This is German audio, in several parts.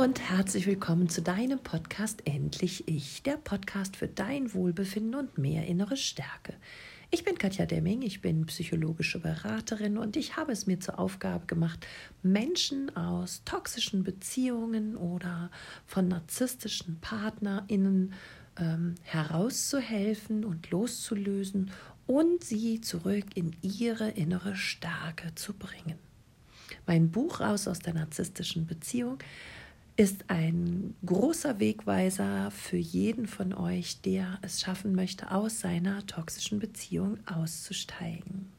Und herzlich willkommen zu deinem Podcast Endlich Ich, der Podcast für dein Wohlbefinden und mehr innere Stärke. Ich bin Katja Demming, ich bin psychologische Beraterin und ich habe es mir zur Aufgabe gemacht, Menschen aus toxischen Beziehungen oder von narzisstischen PartnerInnen ähm, herauszuhelfen und loszulösen und sie zurück in ihre innere Stärke zu bringen. Mein Buch Raus aus der narzisstischen Beziehung ist ein großer Wegweiser für jeden von euch, der es schaffen möchte, aus seiner toxischen Beziehung auszusteigen.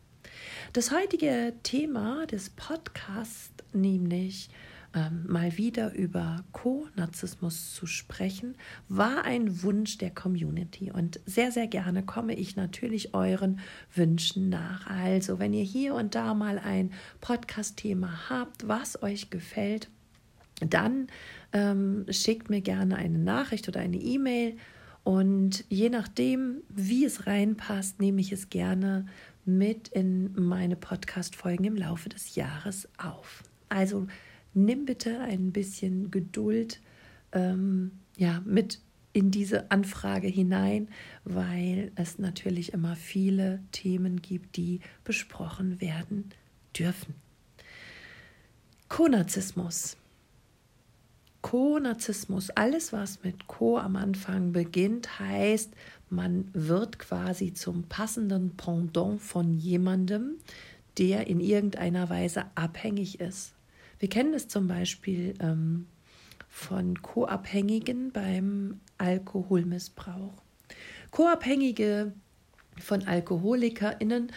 Das heutige Thema des Podcasts, nämlich ähm, mal wieder über Co-Narzissmus zu sprechen, war ein Wunsch der Community. Und sehr, sehr gerne komme ich natürlich euren Wünschen nach. Also, wenn ihr hier und da mal ein Podcast-Thema habt, was euch gefällt, dann ähm, schickt mir gerne eine Nachricht oder eine E-Mail. Und je nachdem, wie es reinpasst, nehme ich es gerne mit in meine Podcast-Folgen im Laufe des Jahres auf. Also nimm bitte ein bisschen Geduld ähm, ja, mit in diese Anfrage hinein, weil es natürlich immer viele Themen gibt, die besprochen werden dürfen. Konarzismus. Konarzismus, alles was mit Co am Anfang beginnt, heißt, man wird quasi zum passenden Pendant von jemandem, der in irgendeiner Weise abhängig ist. Wir kennen es zum Beispiel ähm, von Co-Abhängigen beim Alkoholmissbrauch. Co-Abhängige von AlkoholikerInnen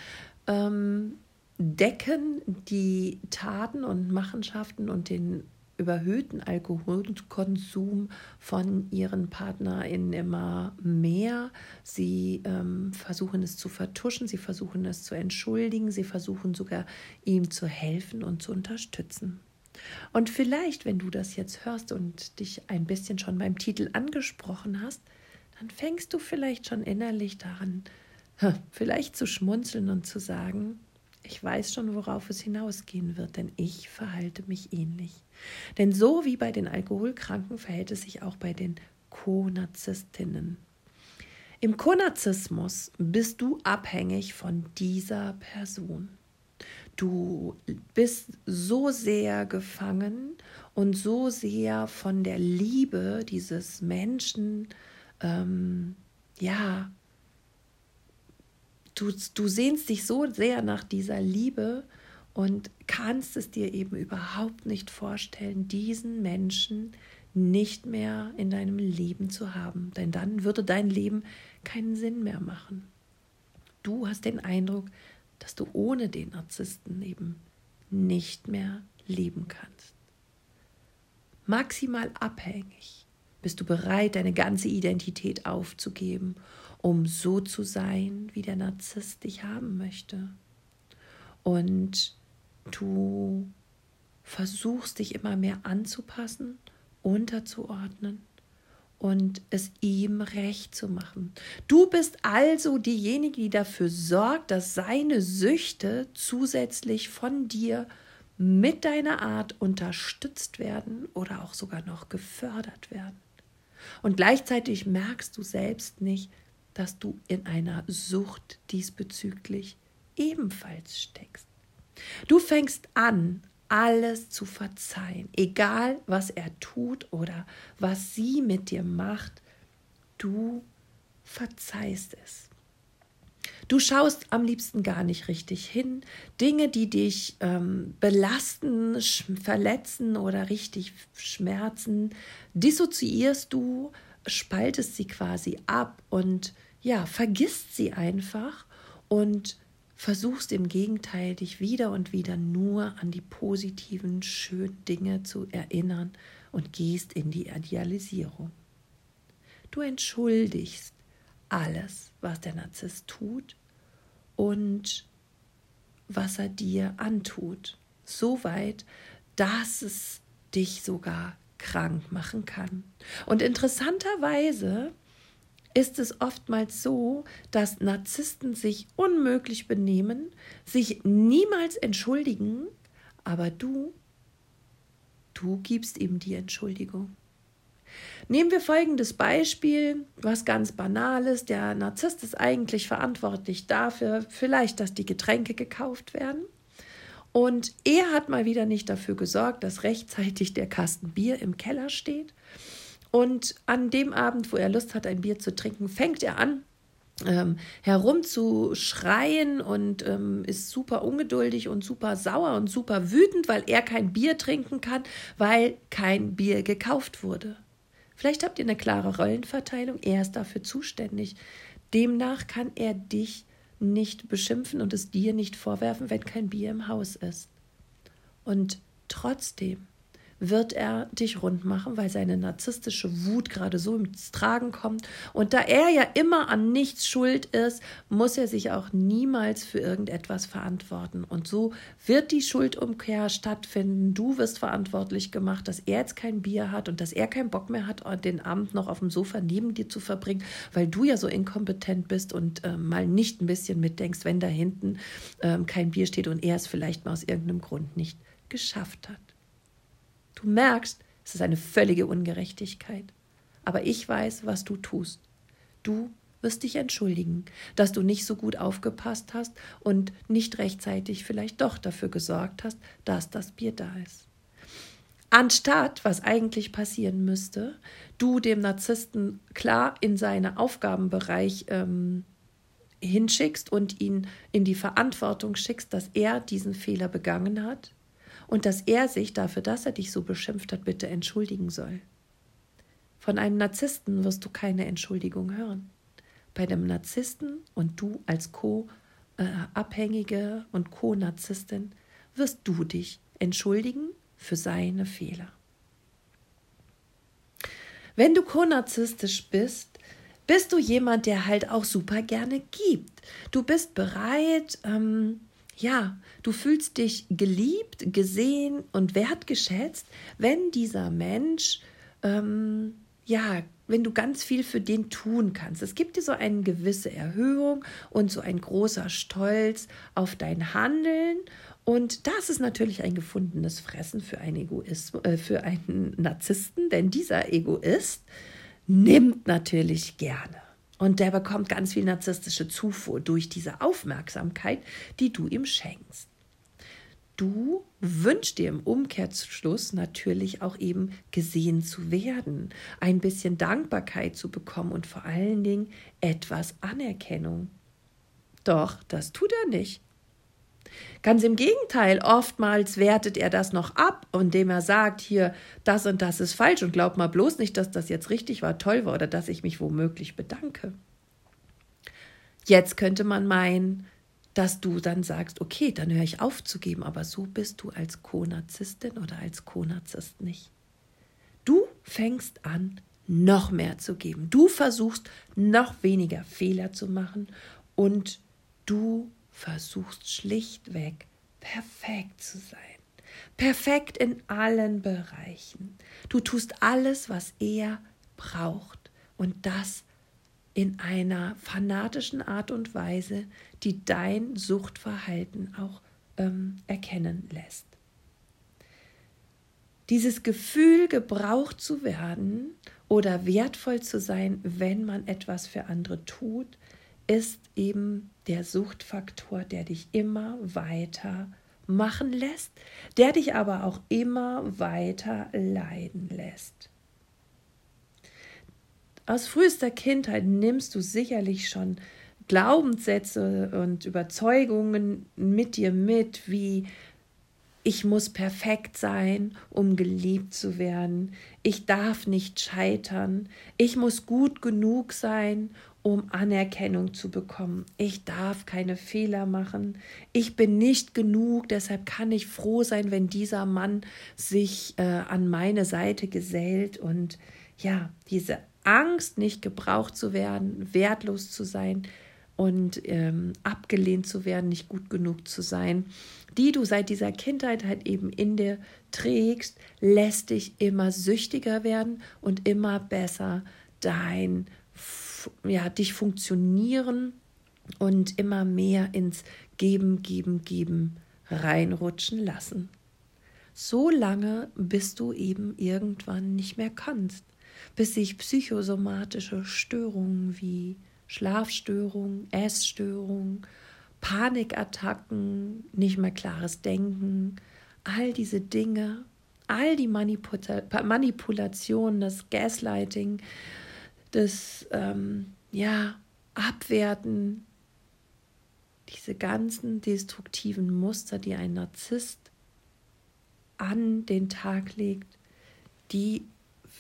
ähm, decken die Taten und Machenschaften und den überhöhten Alkoholkonsum von ihren PartnerInnen immer mehr. Sie ähm, versuchen es zu vertuschen, sie versuchen es zu entschuldigen, sie versuchen sogar ihm zu helfen und zu unterstützen. Und vielleicht, wenn du das jetzt hörst und dich ein bisschen schon beim Titel angesprochen hast, dann fängst du vielleicht schon innerlich daran, vielleicht zu schmunzeln und zu sagen, ich weiß schon, worauf es hinausgehen wird, denn ich verhalte mich ähnlich. Denn so wie bei den Alkoholkranken verhält es sich auch bei den Konarzistinnen. Im Konarzismus bist du abhängig von dieser Person. Du bist so sehr gefangen und so sehr von der Liebe dieses Menschen, ähm, ja, du, du sehnst dich so sehr nach dieser Liebe und kannst es dir eben überhaupt nicht vorstellen, diesen Menschen nicht mehr in deinem Leben zu haben. Denn dann würde dein Leben keinen Sinn mehr machen. Du hast den Eindruck, dass du ohne den Narzissten eben nicht mehr leben kannst. Maximal abhängig bist du bereit, deine ganze Identität aufzugeben, um so zu sein, wie der Narzisst dich haben möchte. Und du versuchst dich immer mehr anzupassen, unterzuordnen und es ihm recht zu machen. Du bist also diejenige, die dafür sorgt, dass seine Süchte zusätzlich von dir mit deiner Art unterstützt werden oder auch sogar noch gefördert werden. Und gleichzeitig merkst du selbst nicht, dass du in einer Sucht diesbezüglich ebenfalls steckst. Du fängst an, alles zu verzeihen, egal was er tut oder was sie mit dir macht, du verzeihst es. Du schaust am liebsten gar nicht richtig hin. Dinge, die dich ähm, belasten, verletzen oder richtig schmerzen, dissoziierst du, spaltest sie quasi ab und ja, vergisst sie einfach und versuchst im Gegenteil, dich wieder und wieder nur an die positiven, schönen Dinge zu erinnern und gehst in die Idealisierung. Du entschuldigst alles, was der Narzisst tut und was er dir antut, so weit, dass es dich sogar krank machen kann. Und interessanterweise ist es oftmals so, dass Narzissten sich unmöglich benehmen, sich niemals entschuldigen, aber du Du gibst ihm die Entschuldigung. Nehmen wir folgendes Beispiel, was ganz banales. Der Narzisst ist eigentlich verantwortlich dafür, vielleicht, dass die Getränke gekauft werden. Und er hat mal wieder nicht dafür gesorgt, dass rechtzeitig der Kasten Bier im Keller steht. Und an dem Abend, wo er Lust hat, ein Bier zu trinken, fängt er an, ähm, herumzuschreien und ähm, ist super ungeduldig und super sauer und super wütend, weil er kein Bier trinken kann, weil kein Bier gekauft wurde. Vielleicht habt ihr eine klare Rollenverteilung, er ist dafür zuständig. Demnach kann er dich nicht beschimpfen und es dir nicht vorwerfen, wenn kein Bier im Haus ist. Und trotzdem wird er dich rund machen, weil seine narzisstische Wut gerade so ins Tragen kommt. Und da er ja immer an nichts schuld ist, muss er sich auch niemals für irgendetwas verantworten. Und so wird die Schuldumkehr stattfinden. Du wirst verantwortlich gemacht, dass er jetzt kein Bier hat und dass er keinen Bock mehr hat, den Abend noch auf dem Sofa neben dir zu verbringen, weil du ja so inkompetent bist und äh, mal nicht ein bisschen mitdenkst, wenn da hinten äh, kein Bier steht und er es vielleicht mal aus irgendeinem Grund nicht geschafft hat. Du merkst, es ist eine völlige Ungerechtigkeit. Aber ich weiß, was du tust. Du wirst dich entschuldigen, dass du nicht so gut aufgepasst hast und nicht rechtzeitig vielleicht doch dafür gesorgt hast, dass das Bier da ist. Anstatt, was eigentlich passieren müsste, du dem Narzissten klar in seinen Aufgabenbereich ähm, hinschickst und ihn in die Verantwortung schickst, dass er diesen Fehler begangen hat, und dass er sich dafür, dass er dich so beschimpft hat, bitte entschuldigen soll. Von einem Narzissten wirst du keine Entschuldigung hören. Bei dem Narzissten und du als Co-Abhängige und Co-Narzisstin wirst du dich entschuldigen für seine Fehler. Wenn du co-narzisstisch bist, bist du jemand, der halt auch super gerne gibt. Du bist bereit, ähm, ja, du fühlst dich geliebt, gesehen und wertgeschätzt, wenn dieser Mensch, ähm, ja, wenn du ganz viel für den tun kannst. Es gibt dir so eine gewisse Erhöhung und so ein großer Stolz auf dein Handeln. Und das ist natürlich ein gefundenes Fressen für einen Egoist, äh, für einen Narzissten, denn dieser Egoist nimmt natürlich gerne. Und der bekommt ganz viel narzisstische Zufuhr durch diese Aufmerksamkeit, die du ihm schenkst. Du wünschst dir im Umkehrschluss natürlich auch eben gesehen zu werden, ein bisschen Dankbarkeit zu bekommen und vor allen Dingen etwas Anerkennung. Doch das tut er nicht. Ganz im Gegenteil, oftmals wertet er das noch ab, indem er sagt, hier, das und das ist falsch und glaub mal bloß nicht, dass das jetzt richtig war, toll war oder dass ich mich womöglich bedanke. Jetzt könnte man meinen, dass du dann sagst, okay, dann höre ich auf zu geben, aber so bist du als Co-Narzisstin oder als Co-Narzisst nicht. Du fängst an, noch mehr zu geben. Du versuchst, noch weniger Fehler zu machen und du versuchst schlichtweg perfekt zu sein. Perfekt in allen Bereichen. Du tust alles, was er braucht. Und das in einer fanatischen Art und Weise, die dein Suchtverhalten auch ähm, erkennen lässt. Dieses Gefühl, gebraucht zu werden oder wertvoll zu sein, wenn man etwas für andere tut, ist eben der Suchtfaktor, der dich immer weiter machen lässt, der dich aber auch immer weiter leiden lässt. Aus frühester Kindheit nimmst du sicherlich schon Glaubenssätze und Überzeugungen mit dir mit, wie ich muss perfekt sein, um geliebt zu werden. Ich darf nicht scheitern. Ich muss gut genug sein, um Anerkennung zu bekommen. Ich darf keine Fehler machen. Ich bin nicht genug, deshalb kann ich froh sein, wenn dieser Mann sich äh, an meine Seite gesellt. Und ja, diese Angst, nicht gebraucht zu werden, wertlos zu sein, und ähm, abgelehnt zu werden, nicht gut genug zu sein, die du seit dieser Kindheit halt eben in dir trägst, lässt dich immer süchtiger werden und immer besser dein, ja, dich funktionieren und immer mehr ins Geben, Geben, Geben reinrutschen lassen. so lange, bis du eben irgendwann nicht mehr kannst, bis sich psychosomatische Störungen wie Schlafstörungen, Essstörungen, Panikattacken, nicht mehr klares Denken, all diese Dinge, all die Manipula Manipulationen, das Gaslighting, das ähm, ja, Abwerten, diese ganzen destruktiven Muster, die ein Narzisst an den Tag legt, die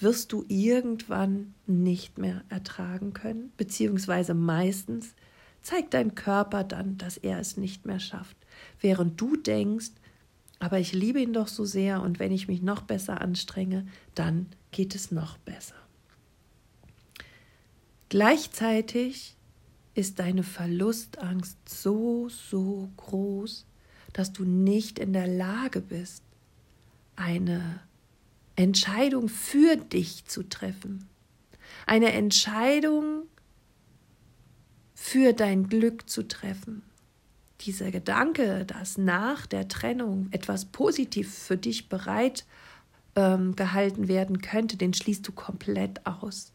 wirst du irgendwann nicht mehr ertragen können, beziehungsweise meistens zeigt dein Körper dann, dass er es nicht mehr schafft, während du denkst, aber ich liebe ihn doch so sehr und wenn ich mich noch besser anstrenge, dann geht es noch besser. Gleichzeitig ist deine Verlustangst so, so groß, dass du nicht in der Lage bist, eine Entscheidung für dich zu treffen. Eine Entscheidung für dein Glück zu treffen. Dieser Gedanke, dass nach der Trennung etwas positiv für dich bereit ähm, gehalten werden könnte, den schließt du komplett aus.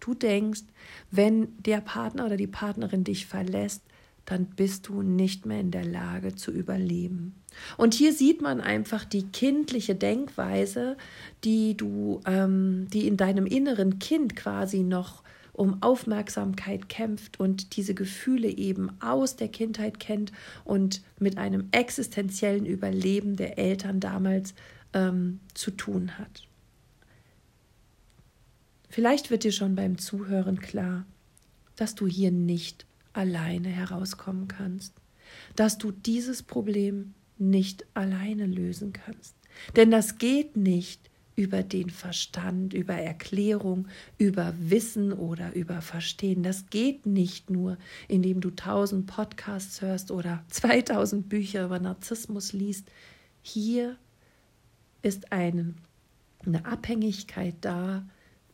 Du denkst, wenn der Partner oder die Partnerin dich verlässt, dann bist du nicht mehr in der Lage zu überleben. Und hier sieht man einfach die kindliche Denkweise, die du, ähm, die in deinem inneren Kind quasi noch um Aufmerksamkeit kämpft und diese Gefühle eben aus der Kindheit kennt und mit einem existenziellen Überleben der Eltern damals ähm, zu tun hat. Vielleicht wird dir schon beim Zuhören klar, dass du hier nicht alleine herauskommen kannst, dass du dieses Problem nicht alleine lösen kannst. Denn das geht nicht über den Verstand, über Erklärung, über Wissen oder über Verstehen. Das geht nicht nur, indem du tausend Podcasts hörst oder 2000 Bücher über Narzissmus liest. Hier ist eine, eine Abhängigkeit da,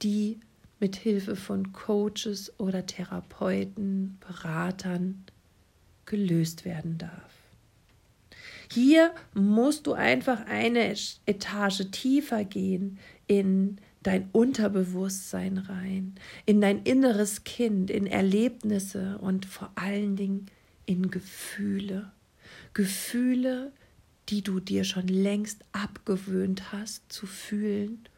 die mit Hilfe von Coaches oder Therapeuten, Beratern gelöst werden darf. Hier musst du einfach eine Etage tiefer gehen in dein Unterbewusstsein rein, in dein inneres Kind, in Erlebnisse und vor allen Dingen in Gefühle. Gefühle, die du dir schon längst abgewöhnt hast zu fühlen,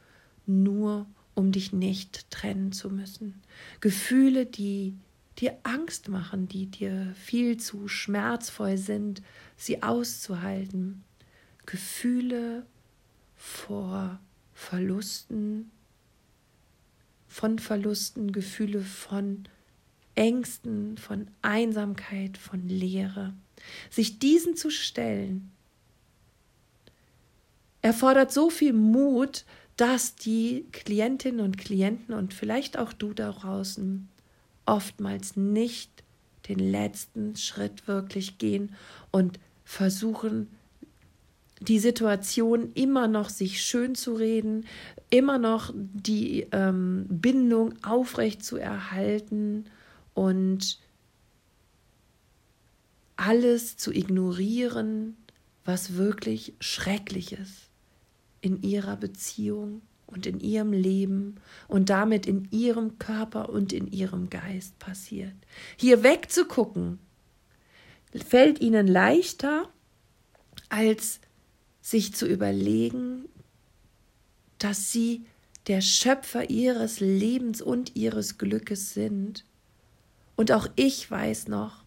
nur um dich nicht trennen zu müssen. Gefühle, die dir Angst machen, die dir viel zu schmerzvoll sind, sie auszuhalten. Gefühle vor Verlusten, von Verlusten, Gefühle von Ängsten, von Einsamkeit, von Leere. Sich diesen zu stellen, erfordert so viel Mut, dass die Klientinnen und Klienten und vielleicht auch du da draußen oftmals nicht den letzten Schritt wirklich gehen und versuchen, die Situation immer noch sich schön zu reden, immer noch die ähm, Bindung aufrecht zu erhalten und alles zu ignorieren, was wirklich schrecklich ist in ihrer Beziehung und in ihrem Leben und damit in ihrem Körper und in ihrem Geist passiert. Hier wegzugucken, fällt ihnen leichter, als sich zu überlegen, dass sie der Schöpfer ihres Lebens und ihres Glückes sind. Und auch ich weiß noch,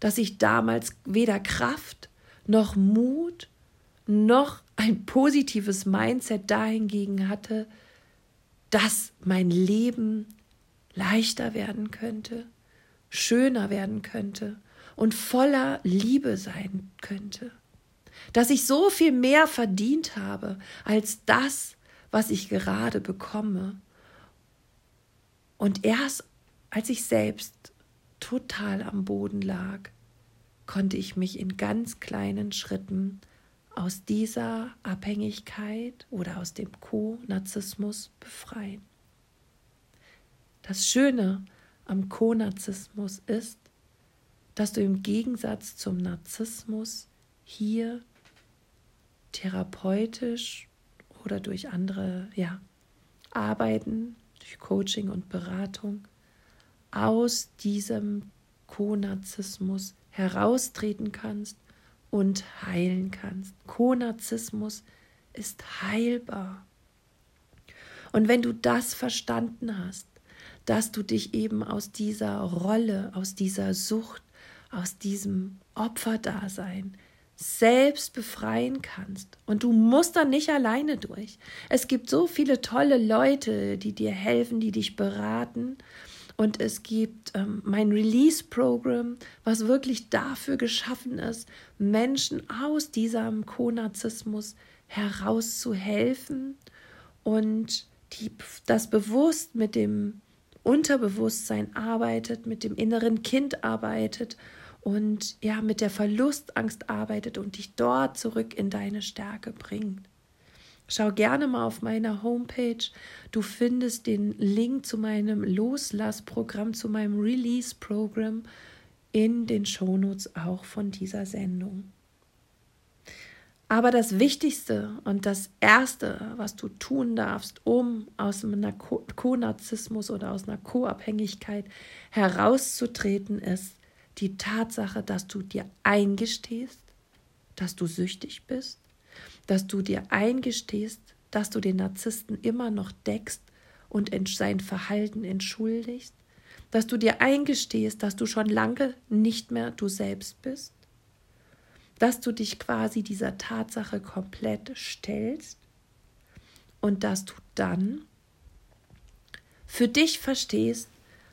dass ich damals weder Kraft noch Mut noch ein positives Mindset dahingegen hatte, dass mein Leben leichter werden könnte, schöner werden könnte und voller Liebe sein könnte. Dass ich so viel mehr verdient habe als das, was ich gerade bekomme. Und erst als ich selbst total am Boden lag, konnte ich mich in ganz kleinen Schritten aus dieser Abhängigkeit oder aus dem Co-Narzissmus befreien. Das Schöne am Co-Narzissmus ist, dass du im Gegensatz zum Narzissmus hier therapeutisch oder durch andere ja, Arbeiten, durch Coaching und Beratung aus diesem Konarzismus heraustreten kannst und heilen kannst. Konarzismus ist heilbar. Und wenn du das verstanden hast, dass du dich eben aus dieser Rolle, aus dieser Sucht, aus diesem Opferdasein selbst befreien kannst. Und du musst dann nicht alleine durch. Es gibt so viele tolle Leute, die dir helfen, die dich beraten. Und es gibt ähm, mein Release-Programm, was wirklich dafür geschaffen ist, Menschen aus diesem Konarzismus herauszuhelfen und die, das bewusst mit dem Unterbewusstsein arbeitet, mit dem inneren Kind arbeitet und ja, mit der Verlustangst arbeitet und dich dort zurück in deine Stärke bringt. Schau gerne mal auf meiner Homepage. Du findest den Link zu meinem Loslassprogramm, zu meinem Release-Programm in den Shownotes auch von dieser Sendung. Aber das Wichtigste und das Erste, was du tun darfst, um aus einem Co-Narzissmus oder aus einer Co-Abhängigkeit herauszutreten, ist die Tatsache, dass du dir eingestehst, dass du süchtig bist, dass du dir eingestehst, dass du den Narzissten immer noch deckst und sein Verhalten entschuldigst, dass du dir eingestehst, dass du schon lange nicht mehr du selbst bist, dass du dich quasi dieser Tatsache komplett stellst? Und dass du dann für dich verstehst,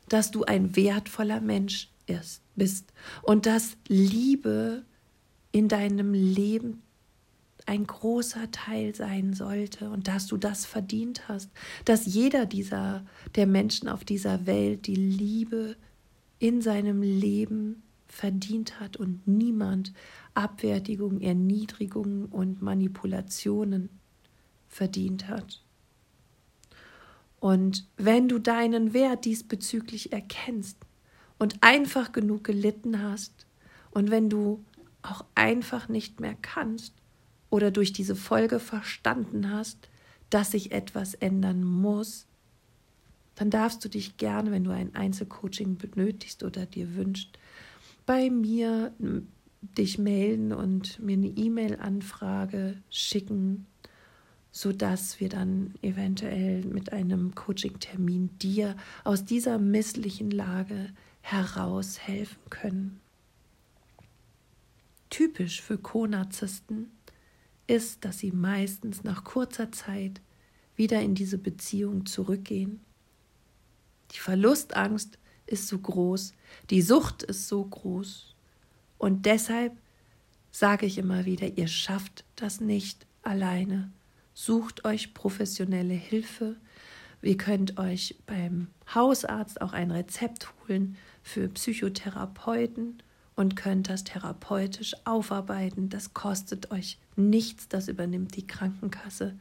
dass du ein wertvoller Mensch ist, bist und dass Liebe in deinem Leben ein großer Teil sein sollte und dass du das verdient hast, dass jeder dieser der Menschen auf dieser Welt die Liebe in seinem Leben verdient hat und niemand Abwertigung, Erniedrigung und Manipulationen verdient hat. Und wenn du deinen Wert diesbezüglich erkennst und einfach genug gelitten hast und wenn du auch einfach nicht mehr kannst oder durch diese Folge verstanden hast, dass sich etwas ändern muss, dann darfst du dich gerne, wenn du ein Einzelcoaching benötigst oder dir wünscht, bei mir dich melden und mir eine E-Mail-Anfrage schicken, sodass wir dann eventuell mit einem Coaching-Termin dir aus dieser misslichen Lage heraushelfen können. Typisch für Co-Narzissten ist, dass sie meistens nach kurzer Zeit wieder in diese Beziehung zurückgehen. Die Verlustangst ist so groß, die Sucht ist so groß. Und deshalb sage ich immer wieder, ihr schafft das nicht alleine. Sucht euch professionelle Hilfe. Ihr könnt euch beim Hausarzt auch ein Rezept holen für Psychotherapeuten und könnt das therapeutisch aufarbeiten. Das kostet euch nichts, das übernimmt die Krankenkasse.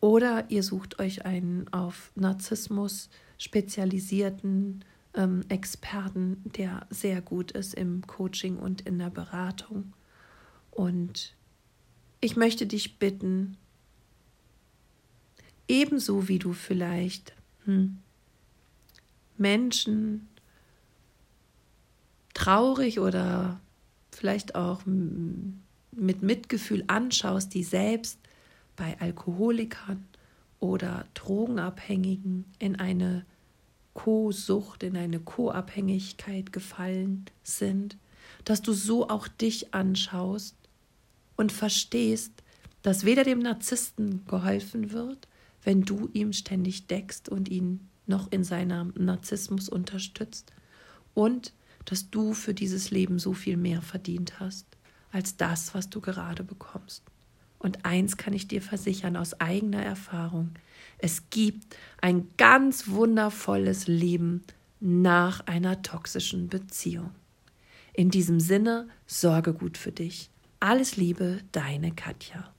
Oder ihr sucht euch einen auf Narzissmus spezialisierten ähm, Experten, der sehr gut ist im Coaching und in der Beratung. Und ich möchte dich bitten, ebenso wie du vielleicht hm, Menschen traurig oder vielleicht auch mit Mitgefühl anschaust, die selbst bei Alkoholikern oder Drogenabhängigen in eine Co-Sucht, in eine Co-Abhängigkeit gefallen sind, dass du so auch dich anschaust und verstehst, dass weder dem Narzissten geholfen wird, wenn du ihm ständig deckst und ihn noch in seinem Narzissmus unterstützt, und dass du für dieses Leben so viel mehr verdient hast als das, was du gerade bekommst. Und eins kann ich dir versichern aus eigener Erfahrung, es gibt ein ganz wundervolles Leben nach einer toxischen Beziehung. In diesem Sinne, sorge gut für dich. Alles Liebe, deine Katja.